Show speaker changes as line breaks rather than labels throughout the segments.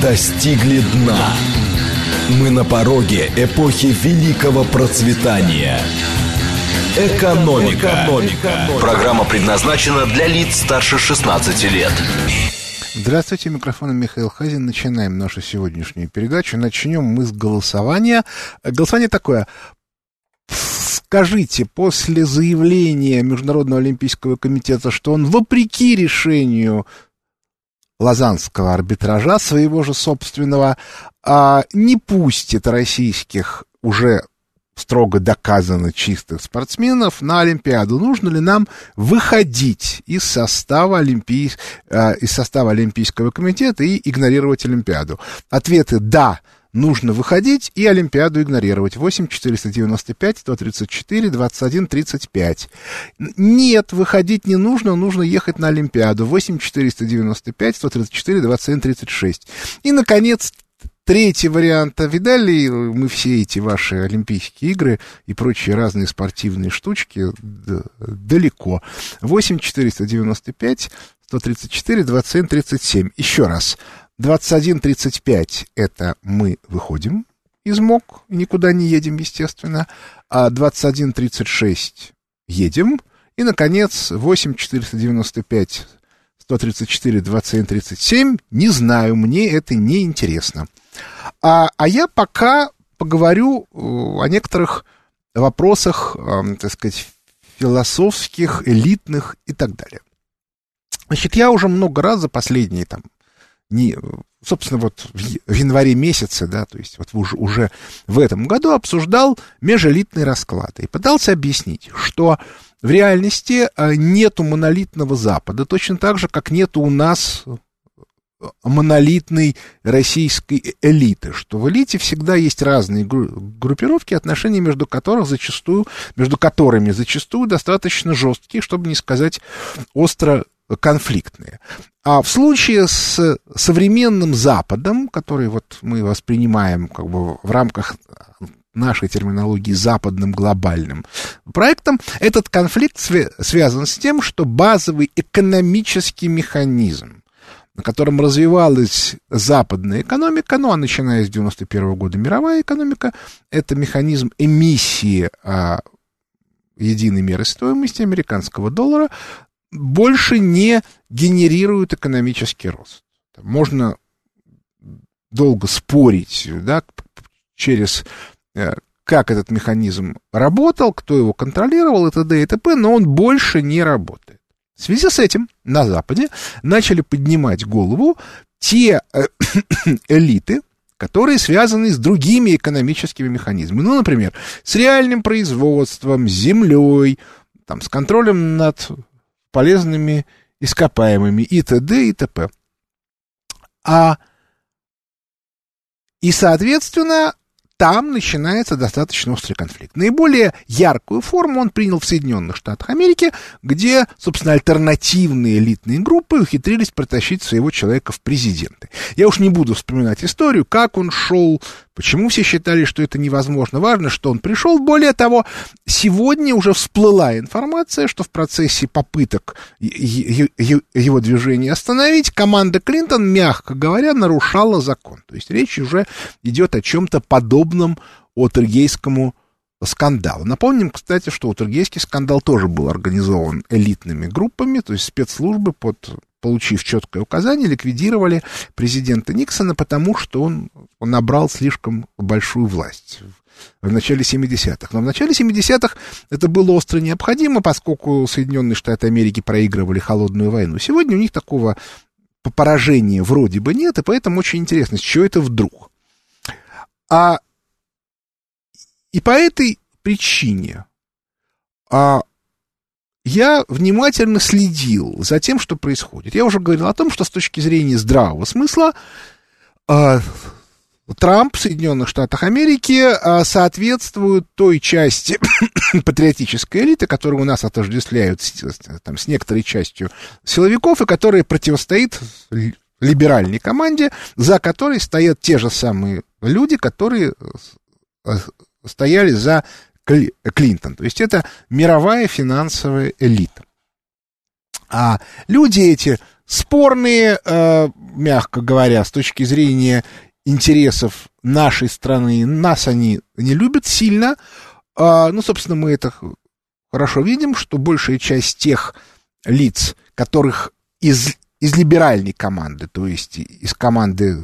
достигли дна. Мы на пороге эпохи великого процветания. Экономика. Экономика. Программа предназначена для лиц старше 16 лет.
Здравствуйте, микрофон Михаил Хазин. Начинаем нашу сегодняшнюю передачу. Начнем мы с голосования. Голосование такое. Скажите, после заявления Международного олимпийского комитета, что он вопреки решению Лазанского арбитража, своего же собственного, а, не пустит российских уже строго доказано чистых спортсменов на Олимпиаду. Нужно ли нам выходить из состава, Олимпий... э, из состава Олимпийского комитета и игнорировать Олимпиаду? Ответы «да», нужно выходить и Олимпиаду игнорировать. 8 495 134 21 35. Нет, выходить не нужно, нужно ехать на Олимпиаду. 8 495 134 21 36. И, наконец, Третий вариант. Видали мы все эти ваши Олимпийские игры и прочие разные спортивные штучки далеко. 8 495 134 27 37. Еще раз. 21.35 это мы выходим из МОК, никуда не едем, естественно. А 21.36 едем. И, наконец, 8.495 134 27 не знаю, мне это не интересно. А, а я пока поговорю э, о некоторых вопросах, э, так сказать, философских, элитных и так далее. Значит, я уже много раз за последние там не, собственно, вот в январе месяце, да, то есть вот уже, уже в этом году обсуждал межэлитные расклады и пытался объяснить, что в реальности э, нету монолитного Запада, точно так же, как нету у нас монолитной российской элиты, что в элите всегда есть разные группировки, отношения между которых зачастую, между которыми зачастую достаточно жесткие, чтобы не сказать остро конфликтные. А в случае с современным Западом, который вот мы воспринимаем как бы в рамках нашей терминологии западным глобальным проектом, этот конфликт связан с тем, что базовый экономический механизм, на котором развивалась западная экономика, ну а начиная с 91 года мировая экономика, это механизм эмиссии а, единой меры стоимости американского доллара, больше не генерирует экономический рост. Можно долго спорить, да, через э, как этот механизм работал, кто его контролировал и т.д. и т.п., но он больше не работает. В связи с этим на Западе начали поднимать голову те э, элиты, которые связаны с другими экономическими механизмами. Ну, например, с реальным производством, с землей, там, с контролем над полезными ископаемыми и т.д. и т.п. А, и, соответственно, там начинается достаточно острый конфликт. Наиболее яркую форму он принял в Соединенных Штатах Америки, где, собственно, альтернативные элитные группы ухитрились протащить своего человека в президенты. Я уж не буду вспоминать историю, как он шел, почему все считали, что это невозможно. Важно, что он пришел. Более того, сегодня уже всплыла информация, что в процессе попыток его движения остановить, команда Клинтон, мягко говоря, нарушала закон. То есть речь уже идет о чем-то подобном Отергейскому скандалу. Напомним, кстати, что Отергейский скандал тоже был организован элитными группами, то есть спецслужбы, под, получив четкое указание, ликвидировали президента Никсона, потому что он, он набрал слишком большую власть в начале 70-х. Но в начале 70-х это было остро необходимо, поскольку Соединенные Штаты Америки проигрывали холодную войну. Сегодня у них такого поражения вроде бы нет, и поэтому очень интересно, с чего это вдруг. А и по этой причине а, я внимательно следил за тем, что происходит. Я уже говорил о том, что с точки зрения здравого смысла а, Трамп в Соединенных Штатах Америки а, соответствует той части патриотической элиты, которую у нас отождествляют с, там, с некоторой частью силовиков, и которая противостоит либеральной команде, за которой стоят те же самые люди, которые стояли за Клинтон. То есть это мировая финансовая элита. А люди эти спорные, э, мягко говоря, с точки зрения интересов нашей страны. Нас они не любят сильно. Э, ну, собственно, мы это хорошо видим, что большая часть тех лиц, которых из, из либеральной команды, то есть из команды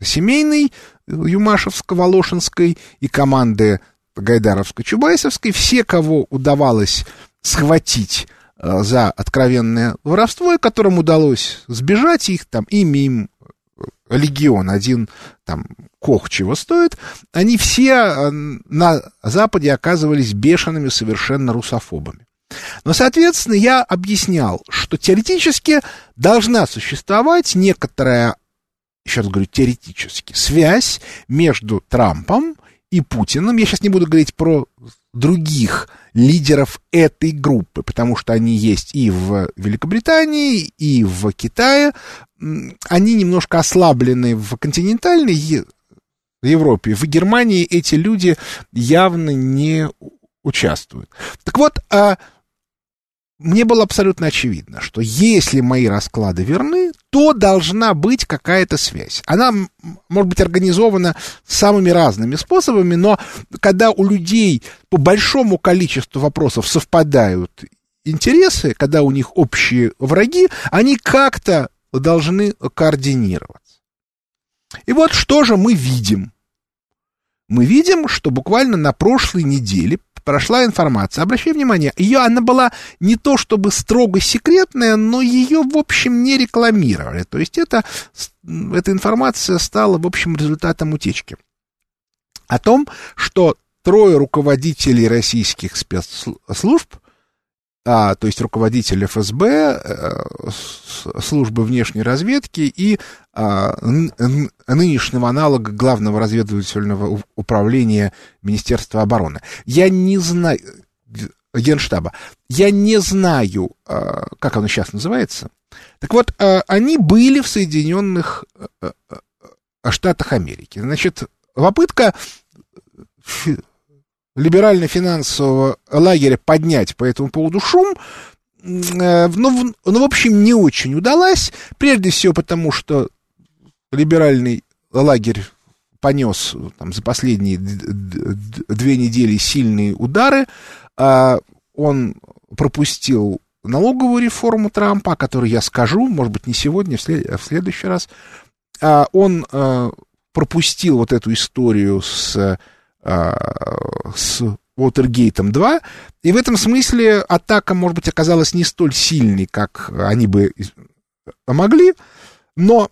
семейной, Юмашевско-Волошинской и команды Гайдаровско-Чубайсовской, все, кого удавалось схватить э, за откровенное воровство, и которым удалось сбежать, их там имя им э, легион, один там кох чего стоит, они все э, на Западе оказывались бешеными совершенно русофобами. Но, соответственно, я объяснял, что теоретически должна существовать некоторая, еще раз говорю, теоретически, связь между Трампом и Путиным. Я сейчас не буду говорить про других лидеров этой группы, потому что они есть и в Великобритании, и в Китае. Они немножко ослаблены в континентальной Европе. В Германии эти люди явно не участвуют. Так вот, а мне было абсолютно очевидно, что если мои расклады верны, то должна быть какая-то связь. Она может быть организована самыми разными способами, но когда у людей по большому количеству вопросов совпадают интересы, когда у них общие враги, они как-то должны координироваться. И вот что же мы видим? Мы видим, что буквально на прошлой неделе прошла информация. Обращай внимание, ее она была не то чтобы строго секретная, но ее, в общем, не рекламировали. То есть это, эта информация стала, в общем, результатом утечки. О том, что трое руководителей российских спецслужб а, то есть руководитель ФСБ, э, службы внешней разведки и а, нынешнего аналога главного разведывательного управления Министерства обороны. Я не знаю, Генштаба, я не знаю, а, как оно сейчас называется. Так вот, а, они были в Соединенных э, э, Штатах Америки. Значит, попытка либерально-финансового лагеря поднять по этому поводу шум, э, ну, ну, в общем, не очень удалась. Прежде всего потому, что либеральный лагерь понес там, за последние две недели сильные удары. А он пропустил налоговую реформу Трампа, о которой я скажу, может быть, не сегодня, а в следующий раз. А он э, пропустил вот эту историю с с Уотергейтом 2, и в этом смысле атака, может быть, оказалась не столь сильной, как они бы могли, но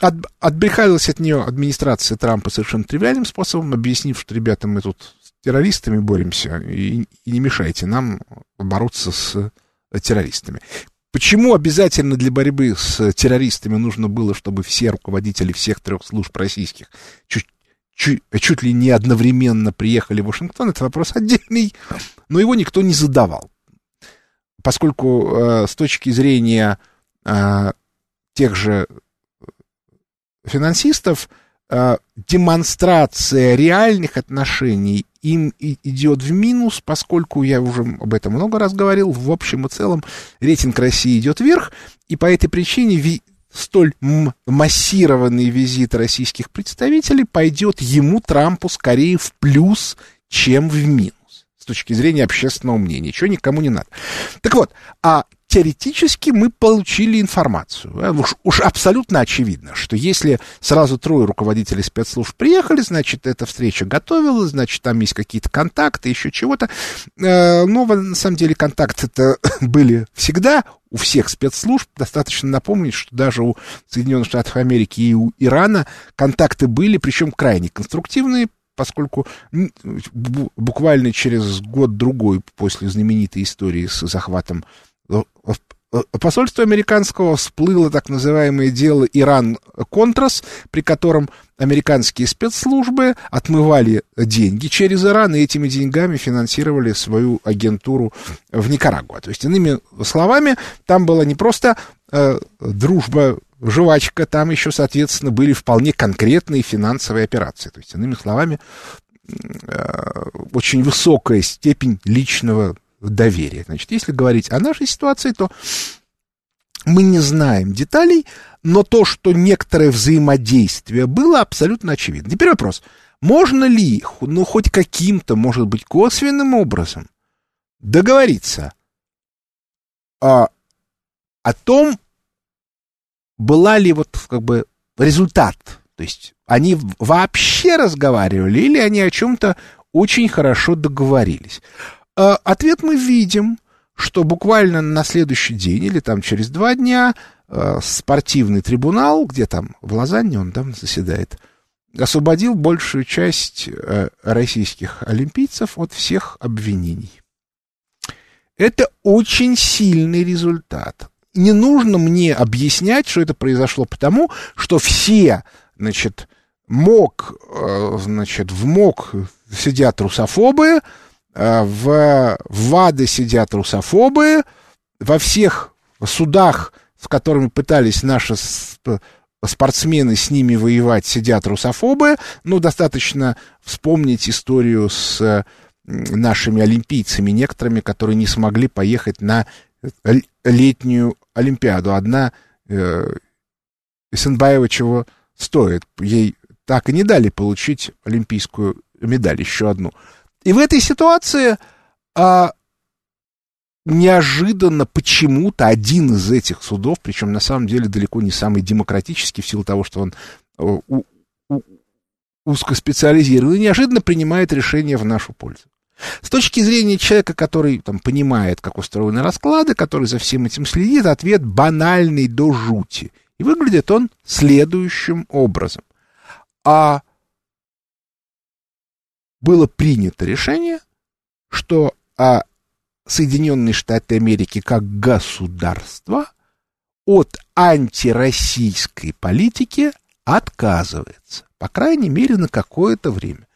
от, отбрехалась от нее администрация Трампа совершенно тривиальным способом, объяснив, что, ребята, мы тут с террористами боремся, и, и не мешайте нам бороться с террористами. Почему обязательно для борьбы с террористами нужно было, чтобы все руководители всех трех служб российских чуть чуть, чуть ли не одновременно приехали в Вашингтон, это вопрос отдельный, но его никто не задавал. Поскольку э, с точки зрения э, тех же финансистов, э, демонстрация реальных отношений им идет в минус, поскольку я уже об этом много раз говорил, в общем и целом рейтинг России идет вверх, и по этой причине столь массированный визит российских представителей пойдет ему, Трампу, скорее в плюс, чем в минус с точки зрения общественного мнения. Ничего никому не надо. Так вот, а теоретически мы получили информацию. Э, уж, уж абсолютно очевидно, что если сразу трое руководителей спецслужб приехали, значит, эта встреча готовилась, значит, там есть какие-то контакты, еще чего-то. Э, но, на самом деле, контакты-то были всегда у всех спецслужб. Достаточно напомнить, что даже у Соединенных Штатов Америки и у Ирана контакты были, причем крайне конструктивные, поскольку буквально через год-другой после знаменитой истории с захватом посольство американского всплыло так называемое дело Иран-Контрас, при котором американские спецслужбы отмывали деньги через Иран и этими деньгами финансировали свою агентуру в Никарагуа. То есть, иными словами, там была не просто э, дружба жвачка, там еще, соответственно, были вполне конкретные финансовые операции. То есть, иными словами, э, очень высокая степень личного доверия. Значит, если говорить о нашей ситуации, то Мы не знаем деталей, но то, что некоторое взаимодействие было, абсолютно очевидно. Теперь вопрос. Можно ли, ну, хоть каким-то, может быть, косвенным образом договориться о, о том, была ли вот как бы результат. То есть они вообще разговаривали или они о чем-то очень хорошо договорились. А, ответ мы видим, что буквально на следующий день или там через два дня а, спортивный трибунал, где там в Лозанне он там заседает, освободил большую часть а, российских олимпийцев от всех обвинений. Это очень сильный результат не нужно мне объяснять, что это произошло потому, что все, значит, МОК, э, значит, в МОК сидят русофобы, э, в ВАДы сидят русофобы, во всех судах, с которыми пытались наши спортсмены с ними воевать, сидят русофобы. Ну, достаточно вспомнить историю с нашими олимпийцами, некоторыми, которые не смогли поехать на летнюю Олимпиаду. Одна э, Исенбаева чего стоит. Ей так и не дали получить олимпийскую медаль, еще одну. И в этой ситуации а, неожиданно почему-то один из этих судов, причем на самом деле далеко не самый демократический в силу того, что он э, у, у, узкоспециализированный, неожиданно принимает решение в нашу пользу. С точки зрения человека, который там, понимает, как устроены расклады, который за всем этим следит, ответ банальный до жути. И выглядит он следующим образом. А было принято решение, что а, Соединенные Штаты Америки как государство от антироссийской политики отказывается, по крайней мере, на какое-то время.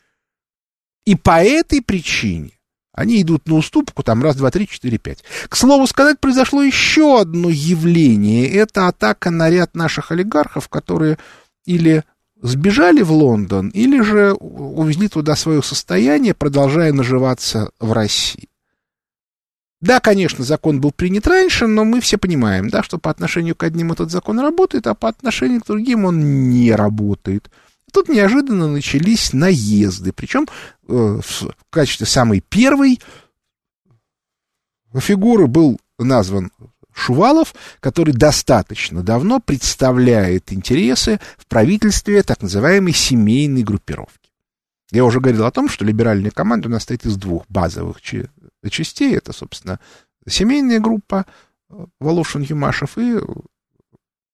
И по этой причине они идут на уступку, там раз, два, три, четыре, пять. К слову сказать, произошло еще одно явление. Это атака на ряд наших олигархов, которые или сбежали в Лондон, или же увезли туда свое состояние, продолжая наживаться в России. Да, конечно, закон был принят раньше, но мы все понимаем, да, что по отношению к одним этот закон работает, а по отношению к другим он не работает. Тут неожиданно начались наезды, причем э, в качестве самой первой фигуры был назван Шувалов, который достаточно давно представляет интересы в правительстве так называемой семейной группировки. Я уже говорил о том, что либеральная команда у нас состоит из двух базовых частей. Это, собственно, семейная группа э, Волошин-Юмашев и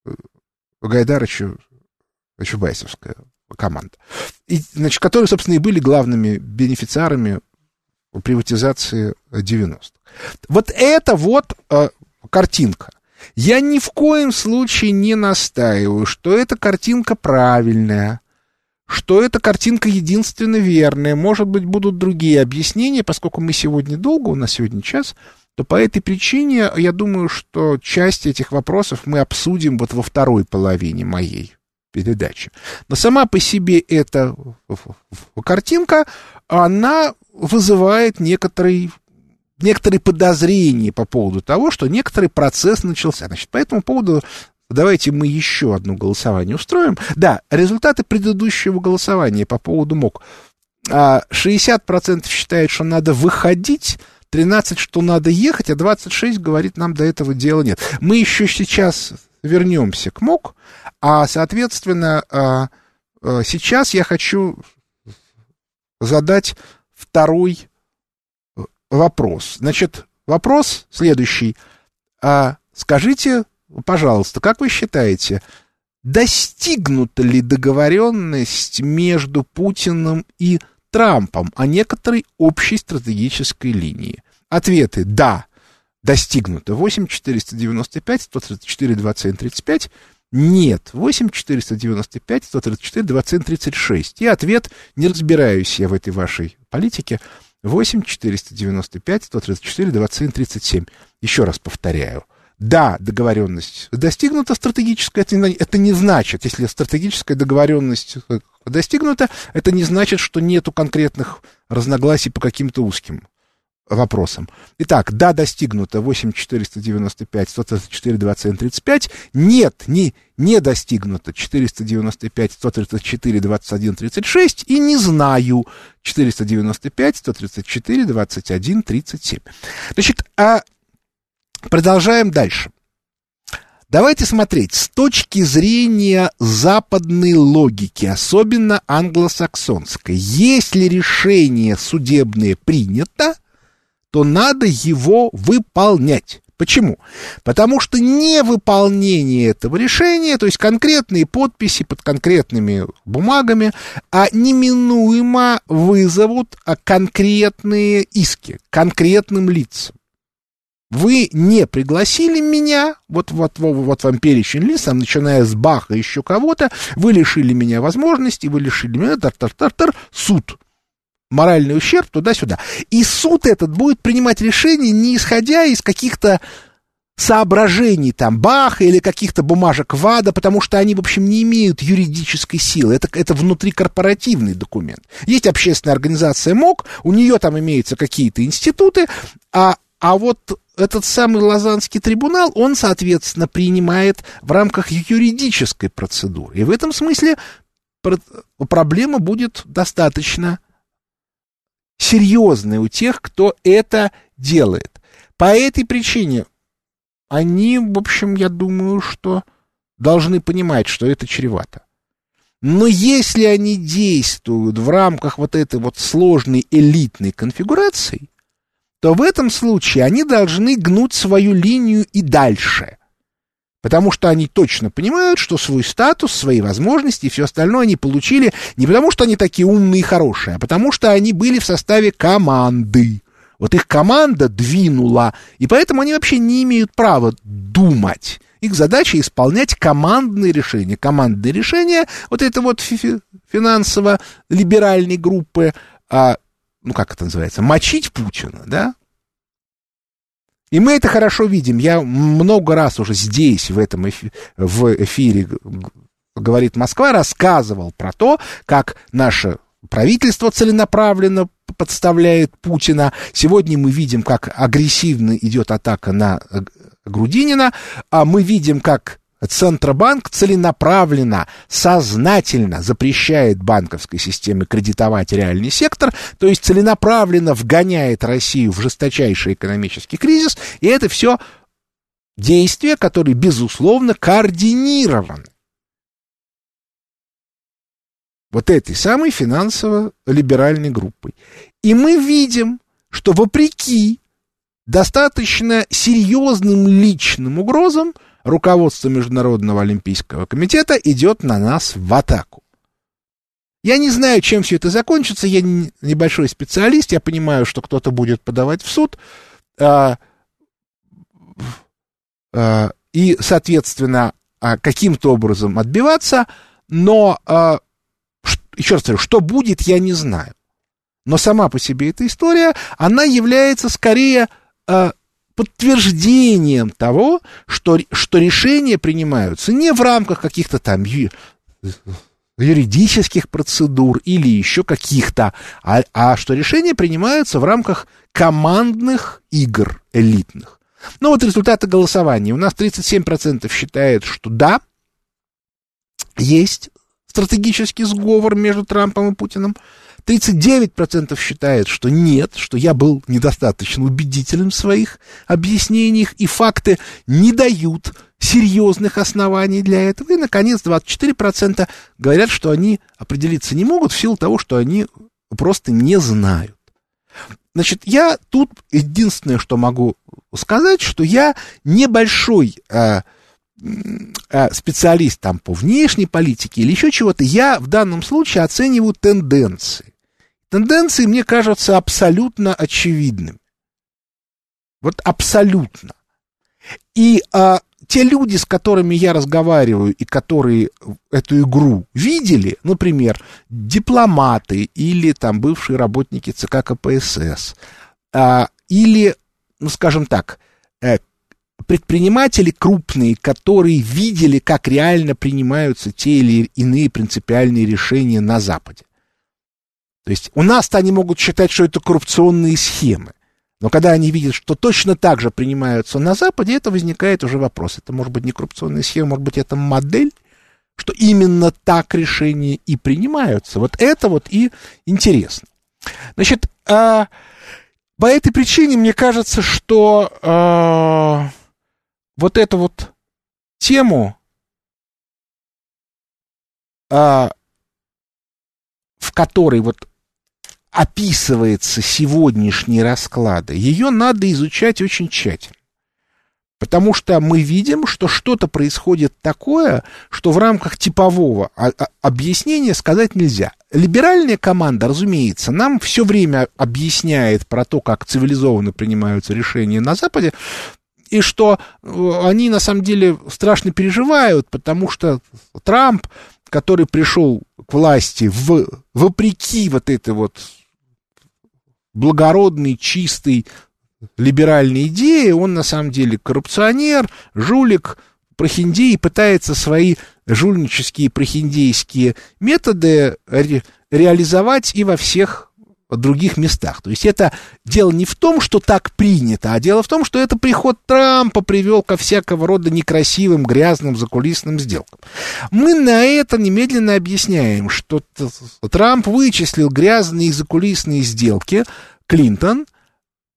э, Гайдарыча Чубайсовская команда. И, значит, которые, собственно, и были главными бенефициарами приватизации 90-х. Вот это вот э, картинка. Я ни в коем случае не настаиваю, что эта картинка правильная, что эта картинка единственно верная. Может быть, будут другие объяснения, поскольку мы сегодня долго, у нас сегодня час, то по этой причине я думаю, что часть этих вопросов мы обсудим вот во второй половине моей передачи. Но сама по себе эта картинка, она вызывает некоторые, некоторые подозрения по поводу того, что некоторый процесс начался. Значит, по этому поводу давайте мы еще одно голосование устроим. Да, результаты предыдущего голосования по поводу МОК. 60% а, считает, что надо выходить, 13, что надо ехать, а 26 говорит, нам до этого дела нет. Мы еще сейчас вернемся к МОК, а, соответственно, а, а, сейчас я хочу задать второй вопрос. Значит, вопрос следующий. А скажите, пожалуйста, как вы считаете, достигнута ли договоренность между Путиным и Трампом о некоторой общей стратегической линии? Ответы «да», достигнуто. 8 495 134 27 35 нет. 8 495 134 27 36. И ответ, не разбираюсь я в этой вашей политике, 8 495 134 27 37. Еще раз повторяю. Да, договоренность достигнута стратегическая, это не, это не значит, если стратегическая договоренность достигнута, это не значит, что нету конкретных разногласий по каким-то узким вопросам. Итак, да, достигнуто 8495, 134, 27, 35. Нет, не, не достигнуто 495, 134, 21, 36. И не знаю 495, 134, 21, 37. Значит, а продолжаем дальше. Давайте смотреть с точки зрения западной логики, особенно англосаксонской. Если решение судебное принято, то надо его выполнять. Почему? Потому что невыполнение этого решения, то есть конкретные подписи под конкретными бумагами, а неминуемо вызовут конкретные иски конкретным лицам. Вы не пригласили меня, вот, вот, вот, вот вам перечень лиц, там, начиная с Баха, еще кого-то, вы лишили меня возможности, вы лишили меня, тар-тар-тар-тар, суд моральный ущерб туда-сюда. И суд этот будет принимать решение, не исходя из каких-то соображений там Баха или каких-то бумажек ВАДА, потому что они, в общем, не имеют юридической силы. Это, это внутрикорпоративный документ. Есть общественная организация МОК, у нее там имеются какие-то институты, а, а вот этот самый Лазанский трибунал, он, соответственно, принимает в рамках юридической процедуры. И в этом смысле проблема будет достаточно серьезные у тех, кто это делает. По этой причине они, в общем, я думаю, что должны понимать, что это чревато. Но если они действуют в рамках вот этой вот сложной элитной конфигурации, то в этом случае они должны гнуть свою линию и дальше. Потому что они точно понимают, что свой статус, свои возможности и все остальное они получили не потому, что они такие умные и хорошие, а потому что они были в составе команды. Вот их команда двинула, и поэтому они вообще не имеют права думать. Их задача исполнять командные решения. Командные решения вот это вот финансово-либеральной группы, а, ну как это называется, мочить Путина, да, и мы это хорошо видим. Я много раз уже здесь, в этом эфире, в эфире «Говорит Москва», рассказывал про то, как наше правительство целенаправленно подставляет Путина. Сегодня мы видим, как агрессивно идет атака на Грудинина, а мы видим, как Центробанк целенаправленно, сознательно запрещает банковской системе кредитовать реальный сектор, то есть целенаправленно вгоняет Россию в жесточайший экономический кризис, и это все действия, которые, безусловно, координированы вот этой самой финансово-либеральной группой. И мы видим, что вопреки достаточно серьезным личным угрозам – руководство Международного Олимпийского комитета идет на нас в атаку. Я не знаю, чем все это закончится, я небольшой специалист, я понимаю, что кто-то будет подавать в суд, а, а, и, соответственно, а, каким-то образом отбиваться, но, а, еще раз говорю, что будет, я не знаю. Но сама по себе эта история, она является скорее а, подтверждением того, что, что решения принимаются не в рамках каких-то там юридических процедур или еще каких-то, а, а что решения принимаются в рамках командных игр элитных. Ну вот результаты голосования. У нас 37% считает, что да, есть стратегический сговор между Трампом и Путиным. 39% считает, что нет, что я был недостаточно убедителен в своих объяснениях, и факты не дают серьезных оснований для этого. И, наконец, 24% говорят, что они определиться не могут в силу того, что они просто не знают. Значит, я тут единственное, что могу сказать, что я небольшой э, э, специалист там по внешней политике или еще чего-то, я в данном случае оцениваю тенденции. Тенденции мне кажутся абсолютно очевидными. Вот абсолютно. И а, те люди, с которыми я разговариваю и которые эту игру видели, например, дипломаты или там бывшие работники ЦК КПСС, а, или, ну скажем так, э, предприниматели крупные, которые видели, как реально принимаются те или иные принципиальные решения на Западе. То есть у нас-то они могут считать, что это коррупционные схемы. Но когда они видят, что точно так же принимаются на Западе, это возникает уже вопрос. Это может быть не коррупционная схема, может быть, это модель, что именно так решения и принимаются. Вот это вот и интересно. Значит, э, по этой причине мне кажется, что э, вот эту вот тему, э, в которой вот описывается сегодняшние расклады, ее надо изучать очень тщательно. Потому что мы видим, что что-то происходит такое, что в рамках типового объяснения сказать нельзя. Либеральная команда, разумеется, нам все время объясняет про то, как цивилизованно принимаются решения на Западе, и что э, они на самом деле страшно переживают, потому что Трамп, который пришел к власти в, вопреки вот этой вот благородной, чистой, либеральной идеи, он на самом деле коррупционер, жулик, прохиндей пытается свои жульнические прохиндейские методы ре реализовать и во всех других местах. То есть это дело не в том, что так принято, а дело в том, что это приход Трампа привел ко всякого рода некрасивым, грязным, закулисным сделкам. Мы на это немедленно объясняем, что Трамп вычислил грязные закулисные сделки Клинтон,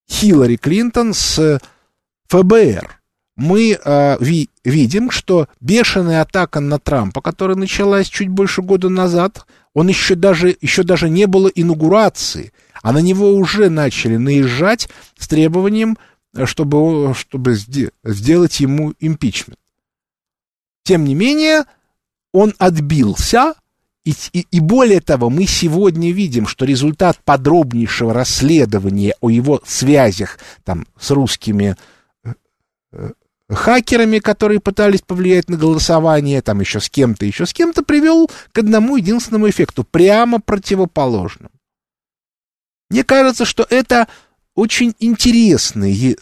Хиллари Клинтон с ФБР. Мы э, ви, видим, что бешеная атака на Трампа, которая началась чуть больше года назад, он еще даже, еще даже не было инаугурации, а на него уже начали наезжать с требованием, чтобы, чтобы сделать ему импичмент. Тем не менее, он отбился, и, и, и более того, мы сегодня видим, что результат подробнейшего расследования о его связях там, с русскими э, э, хакерами, которые пытались повлиять на голосование, там еще с кем-то, еще с кем-то, привел к одному единственному эффекту, прямо противоположному. Мне кажется, что это очень интересное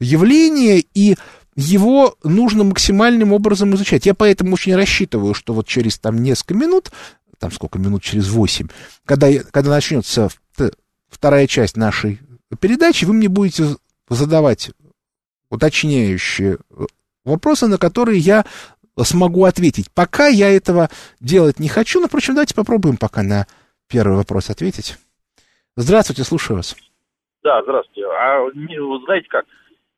явление, и его нужно максимальным образом изучать. Я поэтому очень рассчитываю, что вот через там несколько минут, там сколько минут, через восемь, когда, когда начнется вторая часть нашей передачи, вы мне будете задавать уточняющие э, вопросы, на которые я смогу ответить. Пока я этого делать не хочу, но, впрочем, давайте попробуем пока на первый вопрос ответить. Здравствуйте, слушаю вас.
Да, здравствуйте. А вы знаете как,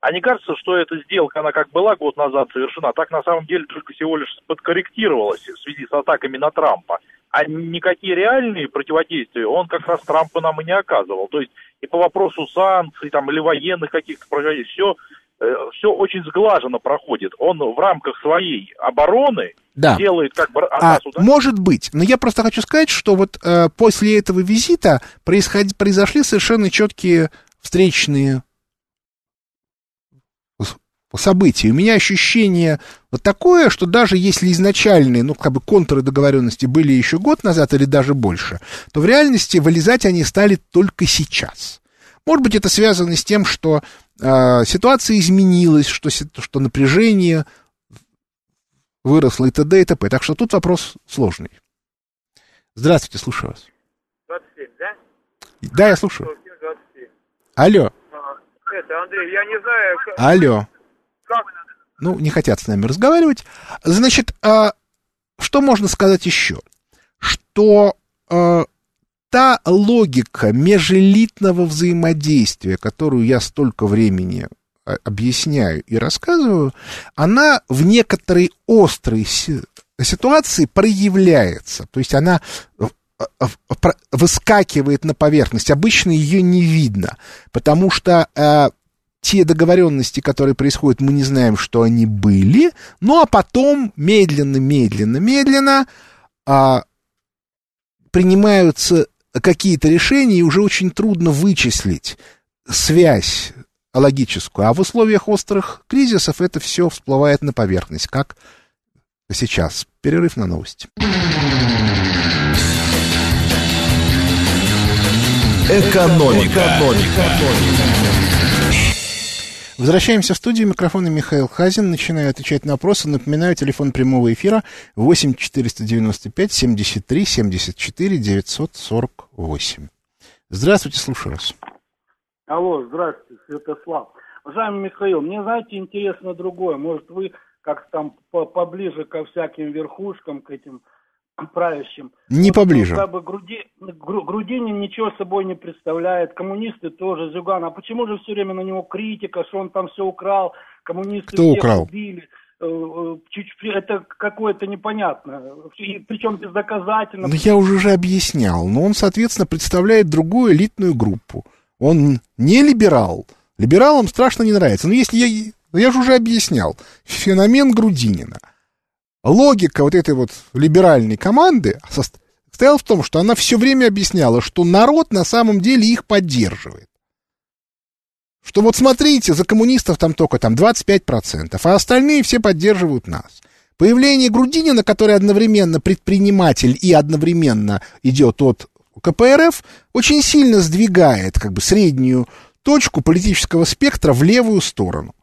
а не кажется, что эта сделка, она как была год назад совершена, так на самом деле только всего лишь подкорректировалась в связи с атаками на Трампа, а никакие реальные противодействия он как раз Трампа нам и не оказывал. То есть и по вопросу санкций там, или военных каких-то противодействий, все все очень сглаженно проходит. Он в рамках своей обороны да. делает как бы...
А, может быть, но я просто хочу сказать, что вот э, после этого визита происход... произошли совершенно четкие встречные события. У меня ощущение вот такое, что даже если изначальные, ну, как бы контуры договоренности были еще год назад или даже больше, то в реальности вылезать они стали только сейчас. Может быть, это связано с тем, что э, ситуация изменилась, что, что напряжение выросло и т.д. и т.п. Так что тут вопрос сложный. Здравствуйте, слушаю вас. 27, да? Да, я слушаю. 27. Алло.
А, это, Андрей, я не знаю...
Как... Алло. Как? Ну, не хотят с нами разговаривать. Значит, а, что можно сказать еще? Что а, та логика межэлитного взаимодействия, которую я столько времени а, объясняю и рассказываю, она в некоторой острой ситуации проявляется. То есть она выскакивает на поверхность. Обычно ее не видно, потому что э, те договоренности, которые происходят, мы не знаем, что они были. Ну а потом медленно, медленно, медленно э, принимаются какие-то решения, и уже очень трудно вычислить связь логическую. А в условиях острых кризисов это все всплывает на поверхность, как сейчас. Перерыв на новости.
Экономика. Экономика.
Возвращаемся в студию. Микрофон Михаил Хазин. Начинаю отвечать на вопросы. Напоминаю, телефон прямого эфира 8 495 73 74 948. Здравствуйте, слушаю вас.
Алло, здравствуйте, Святослав. Уважаемый Михаил, мне, знаете, интересно другое. Может, вы как-то там по- поближе ко всяким верхушкам, к этим правящим.
Не
Вот,
поближе.
ну, Как бы Груди- Гру- Грудинин ничего собой не представляет, коммунисты тоже, Зюган. А почему же все время на него критика, что он там все украл, коммунисты
Кто украл?
убили? Э, э, Это какое-то непонятно. И причем бездоказательно.
Ну, я уже же объяснял. Но он, соответственно, представляет другую элитную группу. Он не либерал. Либералам страшно не нравится. Но если я... Я же уже объяснял. Феномен Грудинина. Логика вот этой вот либеральной команды сост- состояла в том, что она все время объясняла, что народ на самом деле их поддерживает. Что вот смотрите, за коммунистов там только там 25%, а остальные все поддерживают нас. Появление Грудинина, который одновременно предприниматель и одновременно идет от КПРФ, очень сильно сдвигает как бы среднюю точку политического спектра в левую сторону.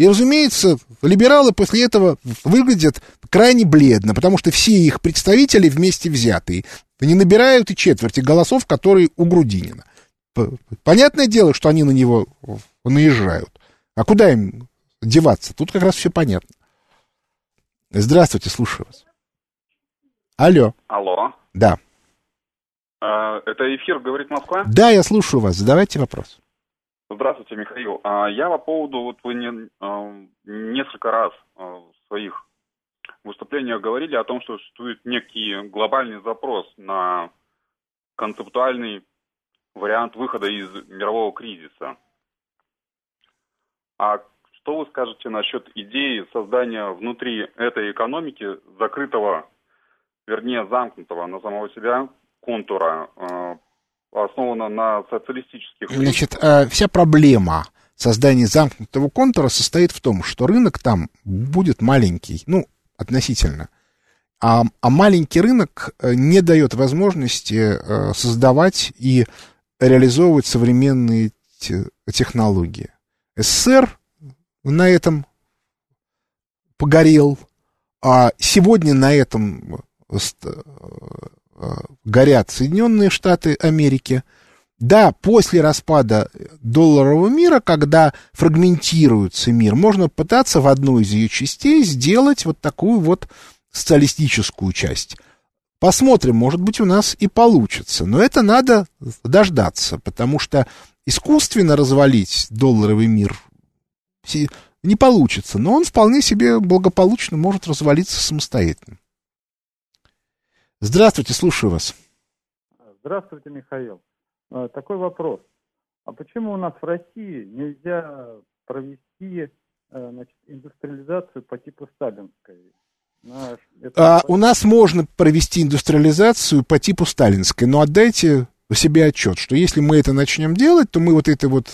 И, разумеется, либералы после этого выглядят крайне бледно, потому что все их представители вместе взятые не набирают и четверти голосов, которые у Грудинина. Понятное дело, что они на него наезжают. А куда им деваться? Тут как раз все понятно. Здравствуйте, слушаю вас. Алло,
Алло.
да.
А, Это эфир «Говорит Москва».
Да, я слушаю вас, задавайте вопрос.
Здравствуйте, Михаил. А, Я по поводу, вот вы не- а, несколько раз а, в своих выступлениях говорили о том, что существует некий глобальный запрос на концептуальный вариант выхода из мирового кризиса. А что вы скажете насчет идеи создания внутри этой экономики закрытого, вернее замкнутого на самого себя контура, основанного на социалистических...
Значит, э, вся проблема создания замкнутого контура состоит в том, что рынок там будет маленький, ну, относительно. А, а маленький рынок э, не дает возможности э, создавать и реализовывать современные те- технологии. СССР на этом погорел, а сегодня на этом горят Соединенные Штаты Америки. Да, после распада долларового мира, когда фрагментируется мир, можно пытаться в одну из ее частей сделать вот такую вот социалистическую часть. Посмотрим, может быть, у нас и получится. Но это надо дождаться, потому что искусственно развалить долларовый мир не получится. Но он вполне себе благополучно может развалиться самостоятельно. Здравствуйте, слушаю вас.
Здравствуйте, Михаил. Э, Такой вопрос. А почему у нас в России нельзя провести э, значит, индустриализацию по типу сталинской? На- это-
А, у нас можно провести индустриализацию по типу сталинской, но отдайте себе отчет, что если мы это начнем делать, то мы вот этой вот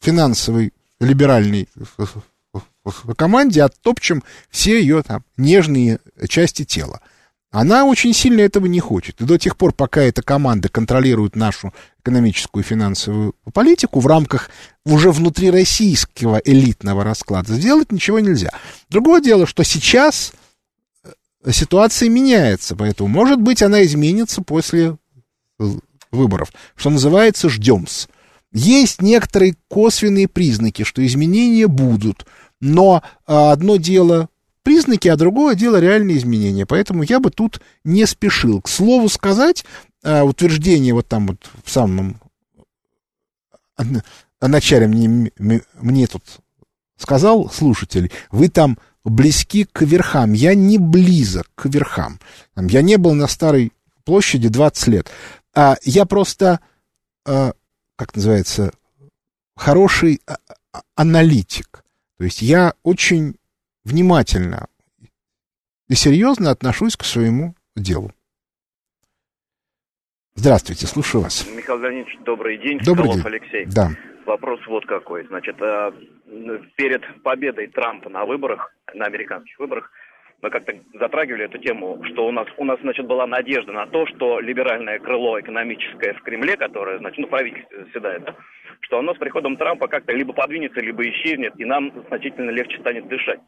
финансовой либеральной команде оттопчем все ее там нежные части тела. Она очень сильно этого не хочет. И до тех пор, пока эта команда контролирует нашу экономическую и финансовую политику в рамках уже внутрироссийского элитного расклада, сделать ничего нельзя. Другое дело, что сейчас э, ситуация меняется, поэтому, может быть, она изменится после э, выборов. Что называется, ждем-с. Есть некоторые косвенные признаки, что изменения будут, но а, одно дело признаки, а другое дело реальные изменения. Поэтому я бы тут не спешил. К слову сказать, а, утверждение вот там вот в самом а, начале мне, мне тут сказал слушатель, вы там близки к верхам. Я не близок к верхам. Я не был на Старой площади 20 лет. А я просто, а, как называется, хороший аналитик. То есть я очень внимательно и серьезно отношусь к своему делу. Здравствуйте, слушаю вас.
Михаил Леонидович, добрый день.
Добрый
Соколов
день.
Алексей.
Да.
Вопрос вот какой. Значит, э, перед победой Трампа на выборах, на американских выборах, мы как-то затрагивали эту тему, что у нас, у нас, значит, была надежда на то, что либеральное крыло экономическое в Кремле, которое, значит, ну, правительство седает, да, что оно с приходом Трампа как-то либо подвинется, либо исчезнет, и нам значительно легче станет дышать.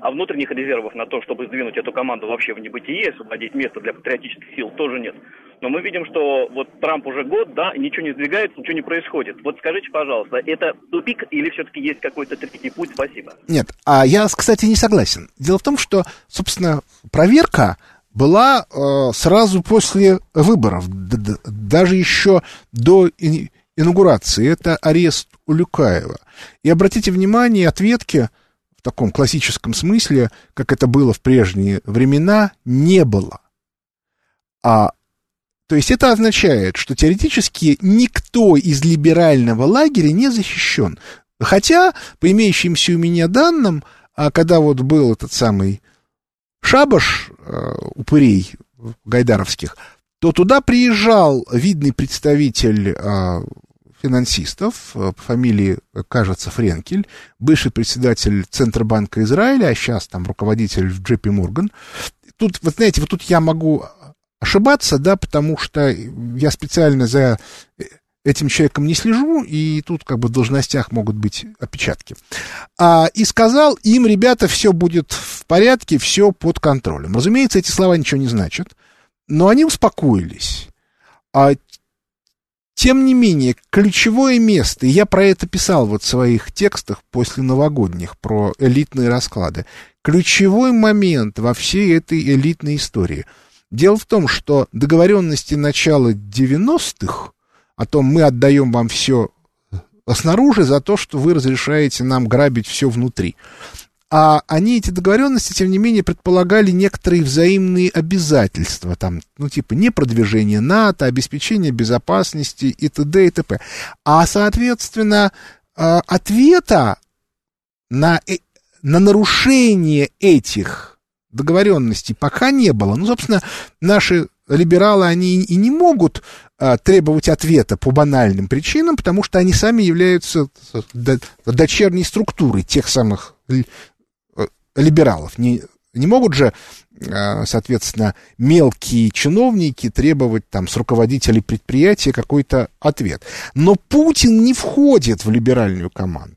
А внутренних резервов на то, чтобы сдвинуть эту команду вообще в небытие, освободить место для патриотических сил, тоже нет. Но мы видим, что вот Трамп уже год, да, ничего не сдвигается, ничего не происходит. Вот скажите, пожалуйста, это тупик или все-таки есть какой-то третий путь? Спасибо.
Нет, а я, кстати, не согласен. Дело в том, что, собственно, проверка была э, сразу после выборов, даже еще до инаугурации. Это арест Улюкаева. И обратите внимание, ответки в таком классическом смысле, как это было в прежние времена, не было. А то есть это означает, что теоретически никто из либерального лагеря не защищен. Хотя, по имеющимся у меня данным, а когда вот был этот самый шабаш э, упырей гайдаровских, то туда приезжал видный представитель э, финансистов э, по фамилии, кажется, Френкель, бывший председатель Центробанка Израиля, а сейчас там руководитель в Джепи Морган. Тут, вот знаете, вот тут я могу ошибаться, да, потому что я специально за этим человеком не слежу, и тут как бы в должностях могут быть опечатки. А, и сказал им, ребята, все будет в порядке, все под контролем. Разумеется, эти слова ничего не значат, но они успокоились. А, тем не менее, ключевое место, и я про это писал вот в своих текстах после новогодних, про элитные расклады, ключевой момент во всей этой элитной истории – Дело в том, что договоренности начала 90-х о том, мы отдаем вам все снаружи за то, что вы разрешаете нам грабить все внутри. А они, эти договоренности, тем не менее, предполагали некоторые взаимные обязательства, там, ну, типа, не продвижение НАТО, обеспечение безопасности и т.д. и т.п. А, соответственно, а, ответа на, э, на нарушение этих договоренностей пока не было. Ну, собственно, наши либералы, они и не могут а, требовать ответа по банальным причинам, потому что они сами являются дочерней структурой тех самых либералов. Не, не могут же, а, соответственно, мелкие чиновники требовать там с руководителей предприятия какой-то ответ. Но Путин не входит в либеральную команду.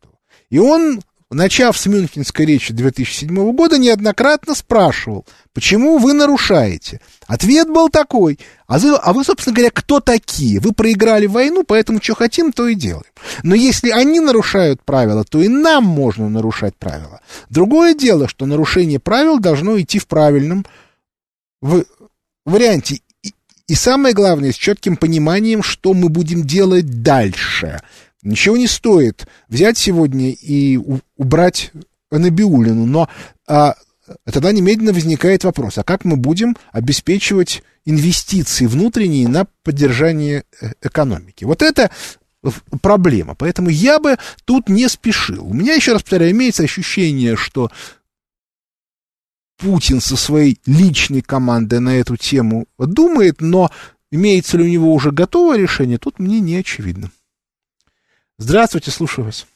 И он начав с Мюнхенской речи 2007 года, неоднократно спрашивал, почему вы нарушаете. Ответ был такой, а вы, а вы, собственно говоря, кто такие? Вы проиграли войну, поэтому что хотим, то и делаем. Но если они нарушают правила, то и нам можно нарушать правила. Другое дело, что нарушение правил должно идти в правильном в варианте. И, и самое главное, с четким пониманием, что мы будем делать дальше. Ничего не стоит взять сегодня и убрать Набиулину, но а, тогда немедленно возникает вопрос, а как мы будем обеспечивать инвестиции внутренние на поддержание э, экономики? Вот это проблема. Поэтому я бы тут не спешил. У меня, еще раз повторяю, имеется ощущение, что Путин со своей личной командой на эту тему думает, но имеется ли у него уже готовое решение, тут мне не очевидно. Здравствуйте, слушаю вас.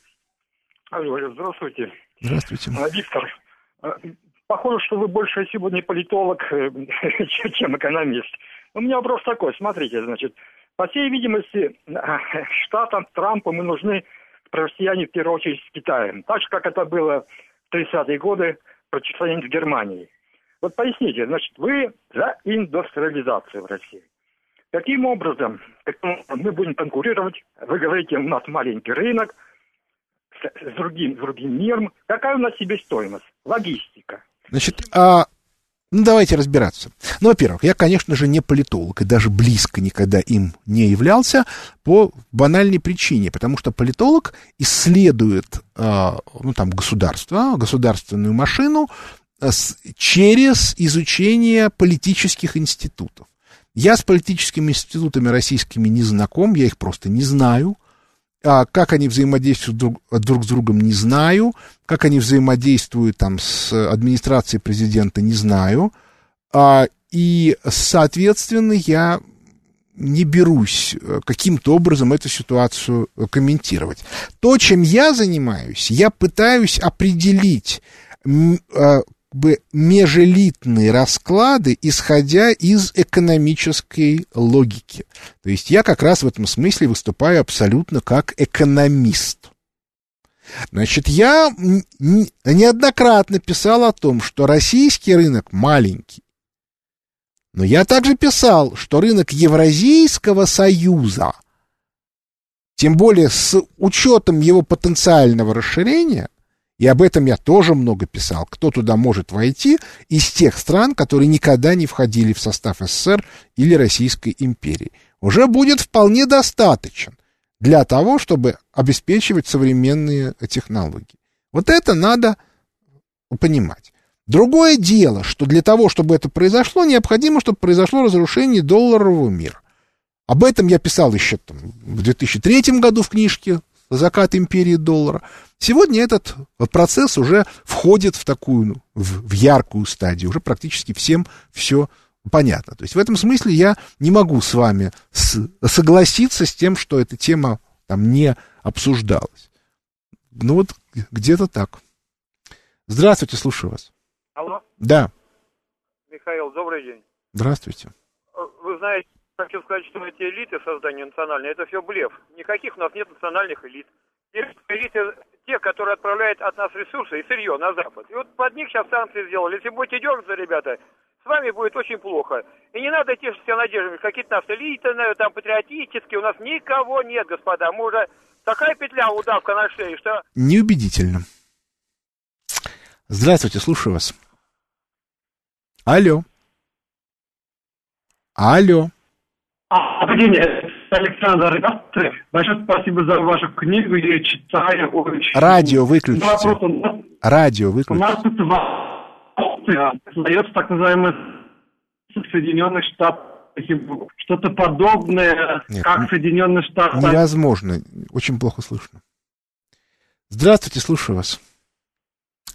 Алло, здравствуйте.
Здравствуйте.
А, Виктор, а, похоже, что вы больше сегодня политолог, э, чем экономист. У меня вопрос такой, смотрите, значит, по всей видимости, штатам Трампа мы нужны противостояние в первую очередь с Китаем, так же, как это было в 30-е годы противостояние с Германией. Вот поясните, значит, вы за индустриализацию в России. Каким образом мы будем конкурировать? Вы говорите, у нас маленький рынок с, с, другим, с другим миром. Какая у нас себестоимость? Логистика.
Значит, а, ну давайте разбираться. Ну, во-первых, я, конечно же, не политолог и даже близко никогда им не являлся по банальной причине, потому что политолог исследует, а, ну там, государство, государственную машину а, с, через изучение политических институтов. Я с политическими институтами российскими не знаком, я их просто не знаю. А как они взаимодействуют друг, друг с другом, не знаю. Как они взаимодействуют там с администрацией президента, не знаю. А, и, соответственно, я не берусь э, каким-то образом эту ситуацию э, комментировать. То, чем я занимаюсь, я пытаюсь определить, э, бы межэлитные расклады, исходя из экономической логики. То есть я как раз в этом смысле выступаю абсолютно как экономист. Значит, я неоднократно писал о том, что российский рынок маленький. Но я также писал, что рынок Евразийского союза, тем более с учетом его потенциального расширения, и об этом я тоже много писал, кто туда может войти из тех стран, которые никогда не входили в состав СССР или Российской империи, уже будет вполне достаточен для того, чтобы обеспечивать современные технологии. Вот это надо понимать. Другое дело, что для того, чтобы это произошло, необходимо, чтобы произошло разрушение долларового мира. Об этом я писал еще там, в 2003 году в книжке «Закат империи доллара». Сегодня этот процесс уже входит в такую, ну, в, в яркую стадию, уже практически всем все понятно. То есть в этом смысле я не могу с вами с, согласиться с тем, что эта тема там не обсуждалась. Ну вот где-то так. Здравствуйте, слушаю вас.
Алло,
Да,
Михаил, добрый день.
здравствуйте.
Вы знаете, хочу сказать, что эти элиты создания национальные, это все блеф. Никаких у нас нет национальных элит. Элиты те, которые отправляют от нас ресурсы и сырье на Запад. И вот под них сейчас санкции сделали. Если будете дергаться, ребята, с вами будет очень плохо. И не надо тешить себя надеждами, какие-то нас элиты, на- там, патриотические. У нас никого нет, господа. Мы уже такая петля, удавка на шее, что
Неубедительно. Здравствуйте, слушаю вас. Алло. Алло.
А, Добрый день, Александр. Здравствуйте. Большое спасибо за вашу книгу. Я читаю очень...
Радио выключите.
У
Радио
У
выключите.
нас тут создается так называемый Соединенных Штатов. Что-то подобное,
Нет,
как Соединенные Штаты.
Невозможно. Очень плохо слышно. Здравствуйте, слушаю вас.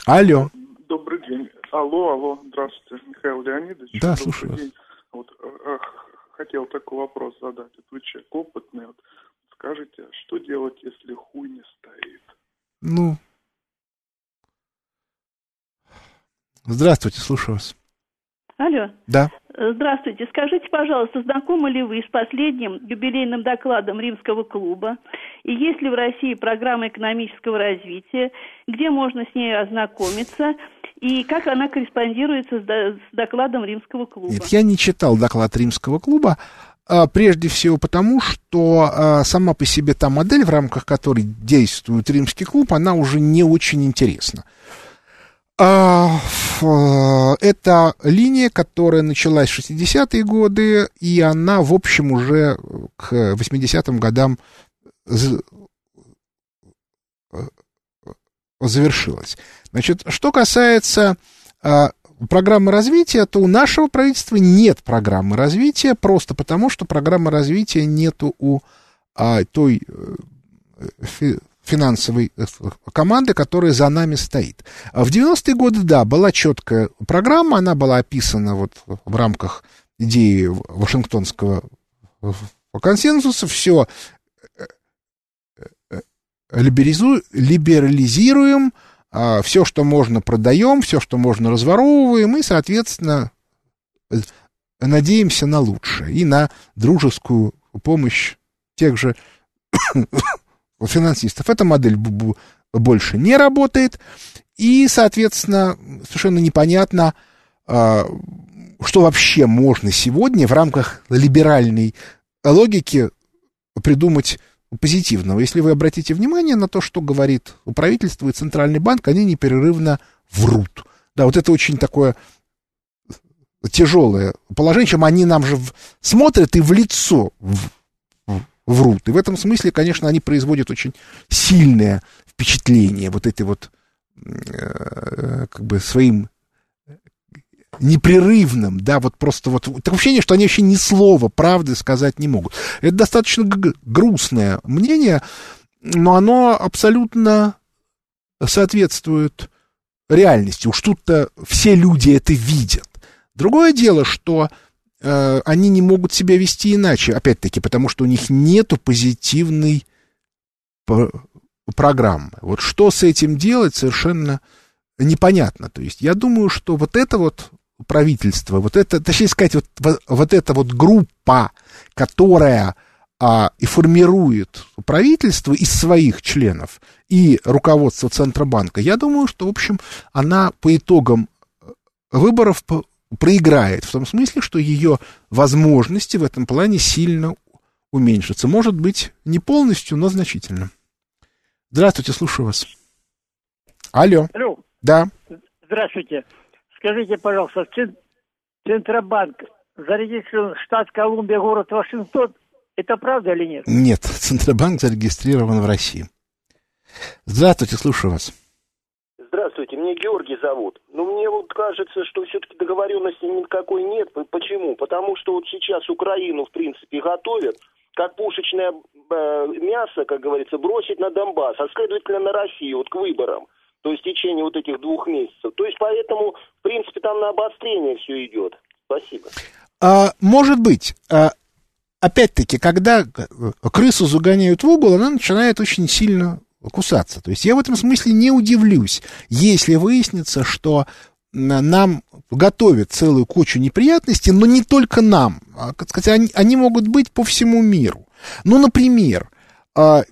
Алло.
Добрый день. Алло, алло, здравствуйте, Михаил Леонидович.
Да,
Добрый
слушаю вас.
день. Вот, э, хотел такой вопрос задать. Вот вы человек опытный. Вот, скажите, а что делать, если хуй не стоит?
Ну. Здравствуйте, слушаю вас.
Алло.
Да.
Здравствуйте. Скажите, пожалуйста, знакомы ли вы с последним юбилейным докладом Римского клуба? И есть ли в России программа экономического развития? Где можно с ней ознакомиться? И как она корреспондируется с, до- с докладом Римского клуба?
Нет, я не читал доклад Римского клуба. а, Прежде всего потому, что а, сама по себе та модель, в рамках которой действует Римский клуб, она уже не очень интересна. А, э, Это линия, которая началась в 60-е годы, и она, в общем, уже к 80-м годам з- э, завершилась. Значит, что касается а, программы развития, то у нашего правительства нет программы развития, просто потому, что программы развития нету у а, той э, фи- финансовой э, команды, которая за нами стоит. А В 90-е годы, да, была четкая программа, она была описана вот в рамках идеи Вашингтонского э, консенсуса, все либерализируем, все, что можно, продаем, все, что можно, разворовываем, и, соответственно, э, надеемся на лучшее и на дружескую помощь тех же финансистов. Эта модель больше не работает, и, соответственно, совершенно непонятно, а, что вообще можно сегодня в рамках либеральной логики придумать позитивного. Если вы обратите внимание на то, что говорит правительство и Центральный банк, они непрерывно врут. Да, вот это очень такое тяжелое положение, чем они нам же в- смотрят и в лицо в- врут. И в этом смысле, конечно, они производят очень сильное впечатление вот этой вот э, как бы своим непрерывным, да, вот просто вот такое ощущение, что они вообще ни слова правды сказать не могут. Это достаточно грустное мнение, но оно абсолютно соответствует реальности. Уж тут-то все люди это видят. Другое дело, что э, они не могут себя вести иначе, опять-таки, потому что у них нету позитивной программы. Вот что с этим делать, совершенно непонятно. То есть я думаю, что вот это вот правительство, вот это, точнее сказать, вот, вот, вот эта вот группа, которая а, и формирует правительство из своих членов и руководство Центробанка, я думаю, что, в общем, она по итогам выборов по- проиграет, в том смысле, что ее возможности в этом плане сильно уменьшатся. Может быть, не полностью, но значительно. Здравствуйте, слушаю вас. Алло.
Алло.
Да.
Здравствуйте. Скажите, пожалуйста, Центробанк зарегистрирован штат Колумбия, город Вашингтон. Это правда или нет?
Нет, Центробанк зарегистрирован в России. Здравствуйте, слушаю вас.
Здравствуйте, меня Георгий зовут. Но мне вот кажется, что все-таки договоренности никакой нет. Почему? Потому что вот сейчас Украину, в принципе, готовят, как пушечное э, мясо, как говорится, бросить на Донбасс, а следовательно на Россию, вот к выборам. То есть в течение вот этих двух месяцев. То есть поэтому, в принципе, там на обострение все идет. Спасибо.
А, может быть. А, опять-таки, когда крысу загоняют в угол, она начинает очень сильно кусаться. То есть я в этом смысле не удивлюсь, если выяснится, что нам готовят целую кучу неприятностей, но не только нам. А, сказать, они, они могут быть по всему миру. Ну, например, а,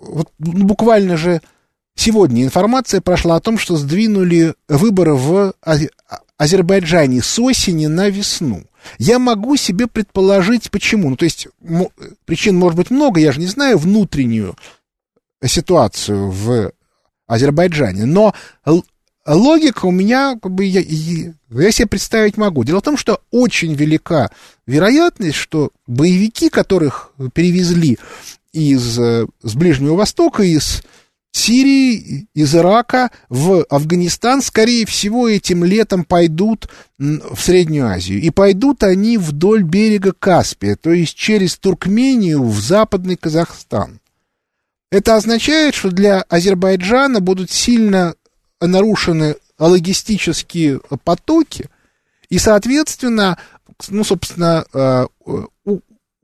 вот ну, буквально же сегодня информация прошла о том, что сдвинули выборы в Азербайджане с осени на весну. Я могу себе предположить, почему. Ну, то есть, причин может быть много, я же не знаю внутреннюю ситуацию в Азербайджане, но логика у меня, как бы, я, я себе представить могу. Дело в том, что очень велика вероятность, что боевики, которых перевезли из с Ближнего Востока, из Сирии, из Ирака в Афганистан, скорее всего, этим летом пойдут в Среднюю Азию. И пойдут они вдоль берега Каспия, то есть через Туркмению в западный Казахстан. Это означает, что для Азербайджана будут сильно нарушены логистические потоки, и, соответственно, ну, собственно, э,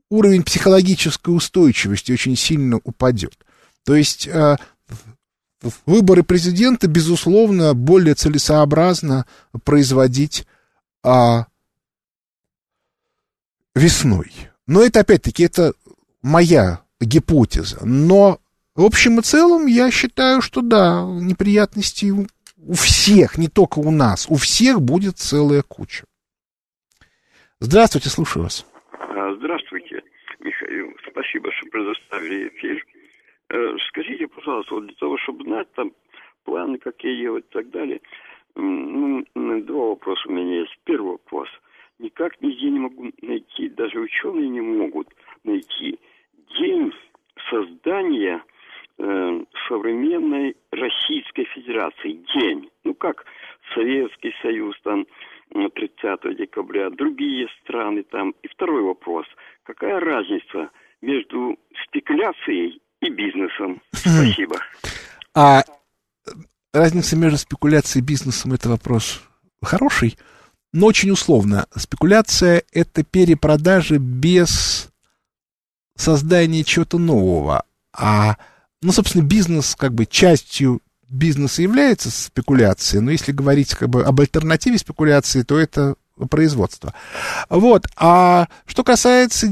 уровень психологической устойчивости очень сильно упадет. То есть э, выборы президента, безусловно, более целесообразно производить а, весной. Но это, опять-таки, это моя гипотеза. Но в общем и целом, я считаю, что да, неприятностей у всех, не только у нас, у всех будет целая куча. Здравствуйте, слушаю вас.
Здравствуйте, Михаил. Спасибо, что предоставили эфир. Э, скажите, пожалуйста, вот для того, чтобы знать там планы, какие делать и так далее, ну, два вопроса у меня есть. Первый вопрос. Никак нигде не могу найти, даже ученые не могут найти день создания Э, современной Российской Федерации. День. Ну, как Советский Союз, там, 30 декабря, другие страны там. И второй вопрос. Какая разница между спекуляцией и бизнесом? Спасибо.
А разница между спекуляцией и бизнесом – это вопрос хороший, но очень условно. Спекуляция – это перепродажа без создания чего-то нового, а ну, собственно, бизнес как бы частью бизнеса является спекуляцией, но если говорить как бы об альтернативе спекуляции, то это производство. Вот. А что касается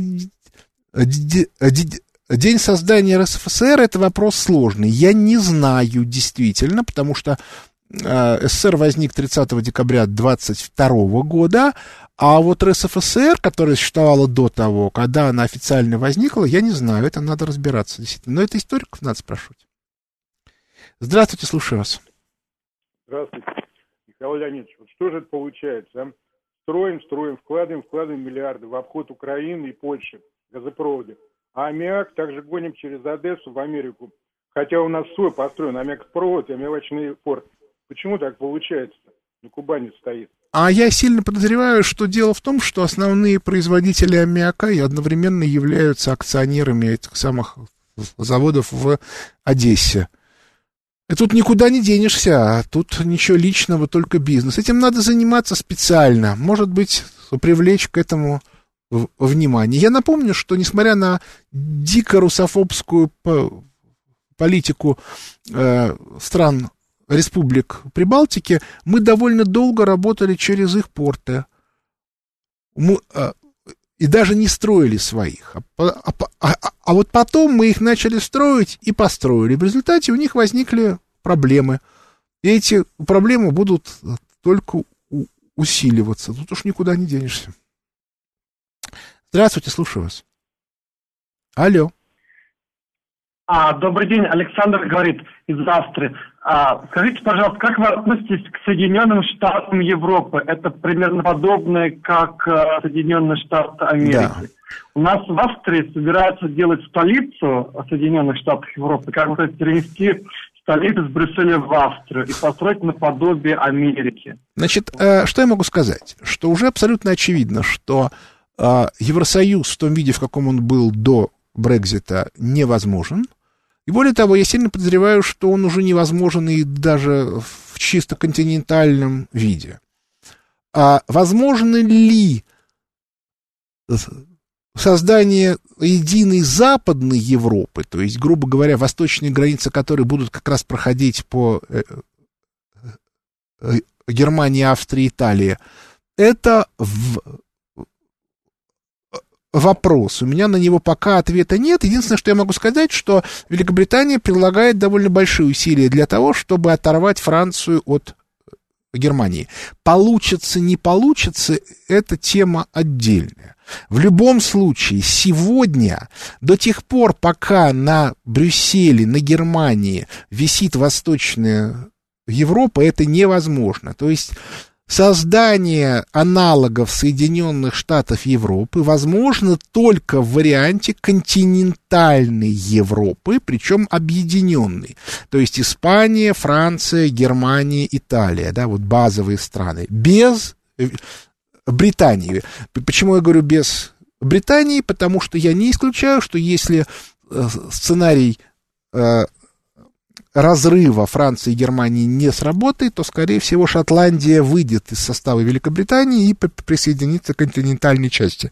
День создания РСФСР это вопрос сложный. Я не знаю действительно, потому что э, СССР возник 30 декабря 22 года, а вот РСФСР, которая существовала до того, когда она официально возникла, я не знаю, это надо разбираться действительно. Но это историков надо спрашивать. Здравствуйте, слушаю вас.
Здравствуйте, Михаил Леонидович. Вот что же это получается? А? Строим, строим, вкладываем, вкладываем миллиарды в обход Украины и Польши, газопроводы. А аммиак также гоним через Одессу в Америку. Хотя у нас свой построен аммиак-провод и аммиачный порт. Почему так получается? На Кубани стоит.
А я сильно подозреваю, что дело в том, что основные производители аммиака и одновременно являются акционерами этих самых заводов в Одессе. И тут никуда не денешься, а тут ничего личного, только бизнес. Этим надо заниматься специально. Может быть, привлечь к этому внимание. Я напомню, что несмотря на дико русофобскую политику э, стран республик Прибалтики, мы довольно долго работали через их порты. Мы, а, и даже не строили своих. А, а, а, а вот потом мы их начали строить и построили. В результате у них возникли проблемы. И эти проблемы будут только усиливаться. Тут уж никуда не денешься. Здравствуйте, слушаю вас. Алло.
А, добрый день, Александр говорит из Австрии. А, скажите, пожалуйста, как вы относитесь к Соединенным Штатам Европы? Это примерно подобное, как э, Соединенные Штаты Америки.
Да.
У нас в Австрии собираются делать столицу Соединенных Штатов Европы, как бы перенести столицу с Брюсселя в Австрию и построить наподобие Америки.
Значит, э, что я могу сказать? Что уже абсолютно очевидно, что Евросоюз в том виде, в каком он был до Брекзита, невозможен. И более того, я сильно подозреваю, что он уже невозможен и даже в чисто континентальном виде. А возможно ли создание единой западной Европы, то есть, грубо говоря, восточные границы которой будут как раз проходить по э, э, Германии, Австрии, Италии, это в вопрос. У меня на него пока ответа нет. Единственное, что я могу сказать, что Великобритания прилагает довольно большие усилия для того, чтобы оторвать Францию от Германии. Получится, не получится, это тема отдельная. В любом случае, сегодня, до тех пор, пока на Брюсселе, на Германии висит Восточная Европа, это невозможно. То есть создание аналогов Соединенных Штатов Европы возможно только в варианте континентальной Европы, причем объединенной. То есть Испания, Франция, Германия, Италия, да, вот базовые страны, без э, Британии. Почему я говорю без Британии? Потому что я не исключаю, что если э, сценарий э, разрыва Франции и Германии не сработает, то, скорее всего, Шотландия выйдет из состава Великобритании и присоединится к континентальной части.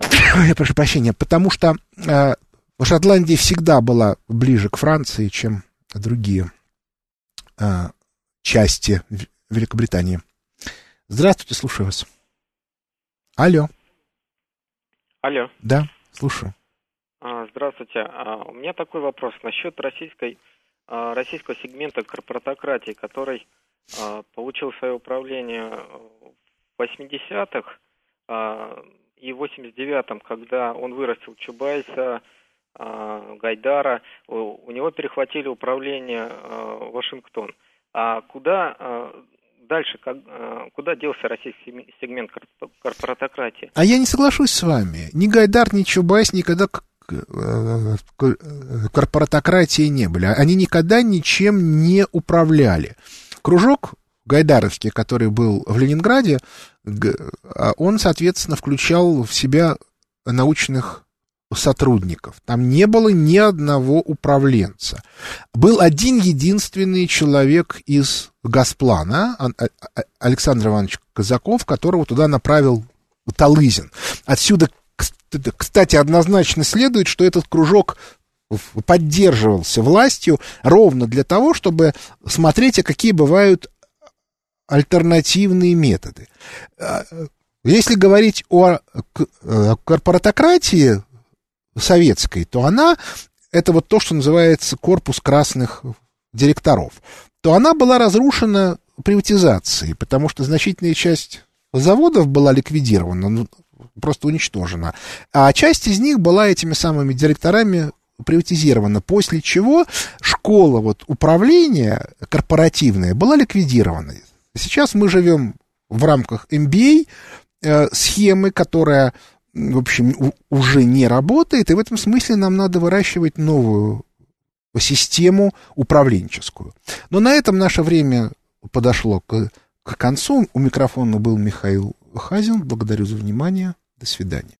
Я прошу прощения, потому что э, Шотландия всегда была ближе к Франции, чем другие э, части Великобритании. Здравствуйте, слушаю вас. Алло.
Алло.
Да, слушаю.
А, здравствуйте. А, у меня такой вопрос насчет российской, а, российского сегмента корпоратократии, который получил свое управление в 80-х и в 89-м, когда он вырастил Чубайса, Гайдара, у него перехватили управление Вашингтон. А куда дальше, как, куда делся российский сегмент корпоратократии?
А я не соглашусь с вами. Ни Гайдар, ни Чубайс никогда Э, корпоратократии не были. Они никогда ничем не управляли. Кружок Гайдаровский, который был в Ленинграде, а он, соответственно, включал в себя научных сотрудников. Там не было ни одного управленца. Был один единственный человек из Газплана, а, а, Александр Иванович Казаков, которого туда направил Талызин. Отсюда кстати, однозначно следует, что этот кружок поддерживался властью ровно для того, чтобы смотреть, а какие бывают альтернативные методы. А, если говорить о корпоратократии советской, то она, это вот то, что называется корпус красных директоров, то она была разрушена приватизацией, потому что значительная часть заводов была ликвидирована, ну, просто уничтожена. А часть из них была этими самыми директорами приватизирована, после чего школа вот, управления корпоративная была ликвидирована. Сейчас мы живем в рамках MBA э, схемы, которая, в общем, у, уже не работает, и в этом смысле нам надо выращивать новую систему управленческую. Но на этом наше время подошло к, к концу. У микрофона был Михаил Хазин. Благодарю за внимание. До свидания.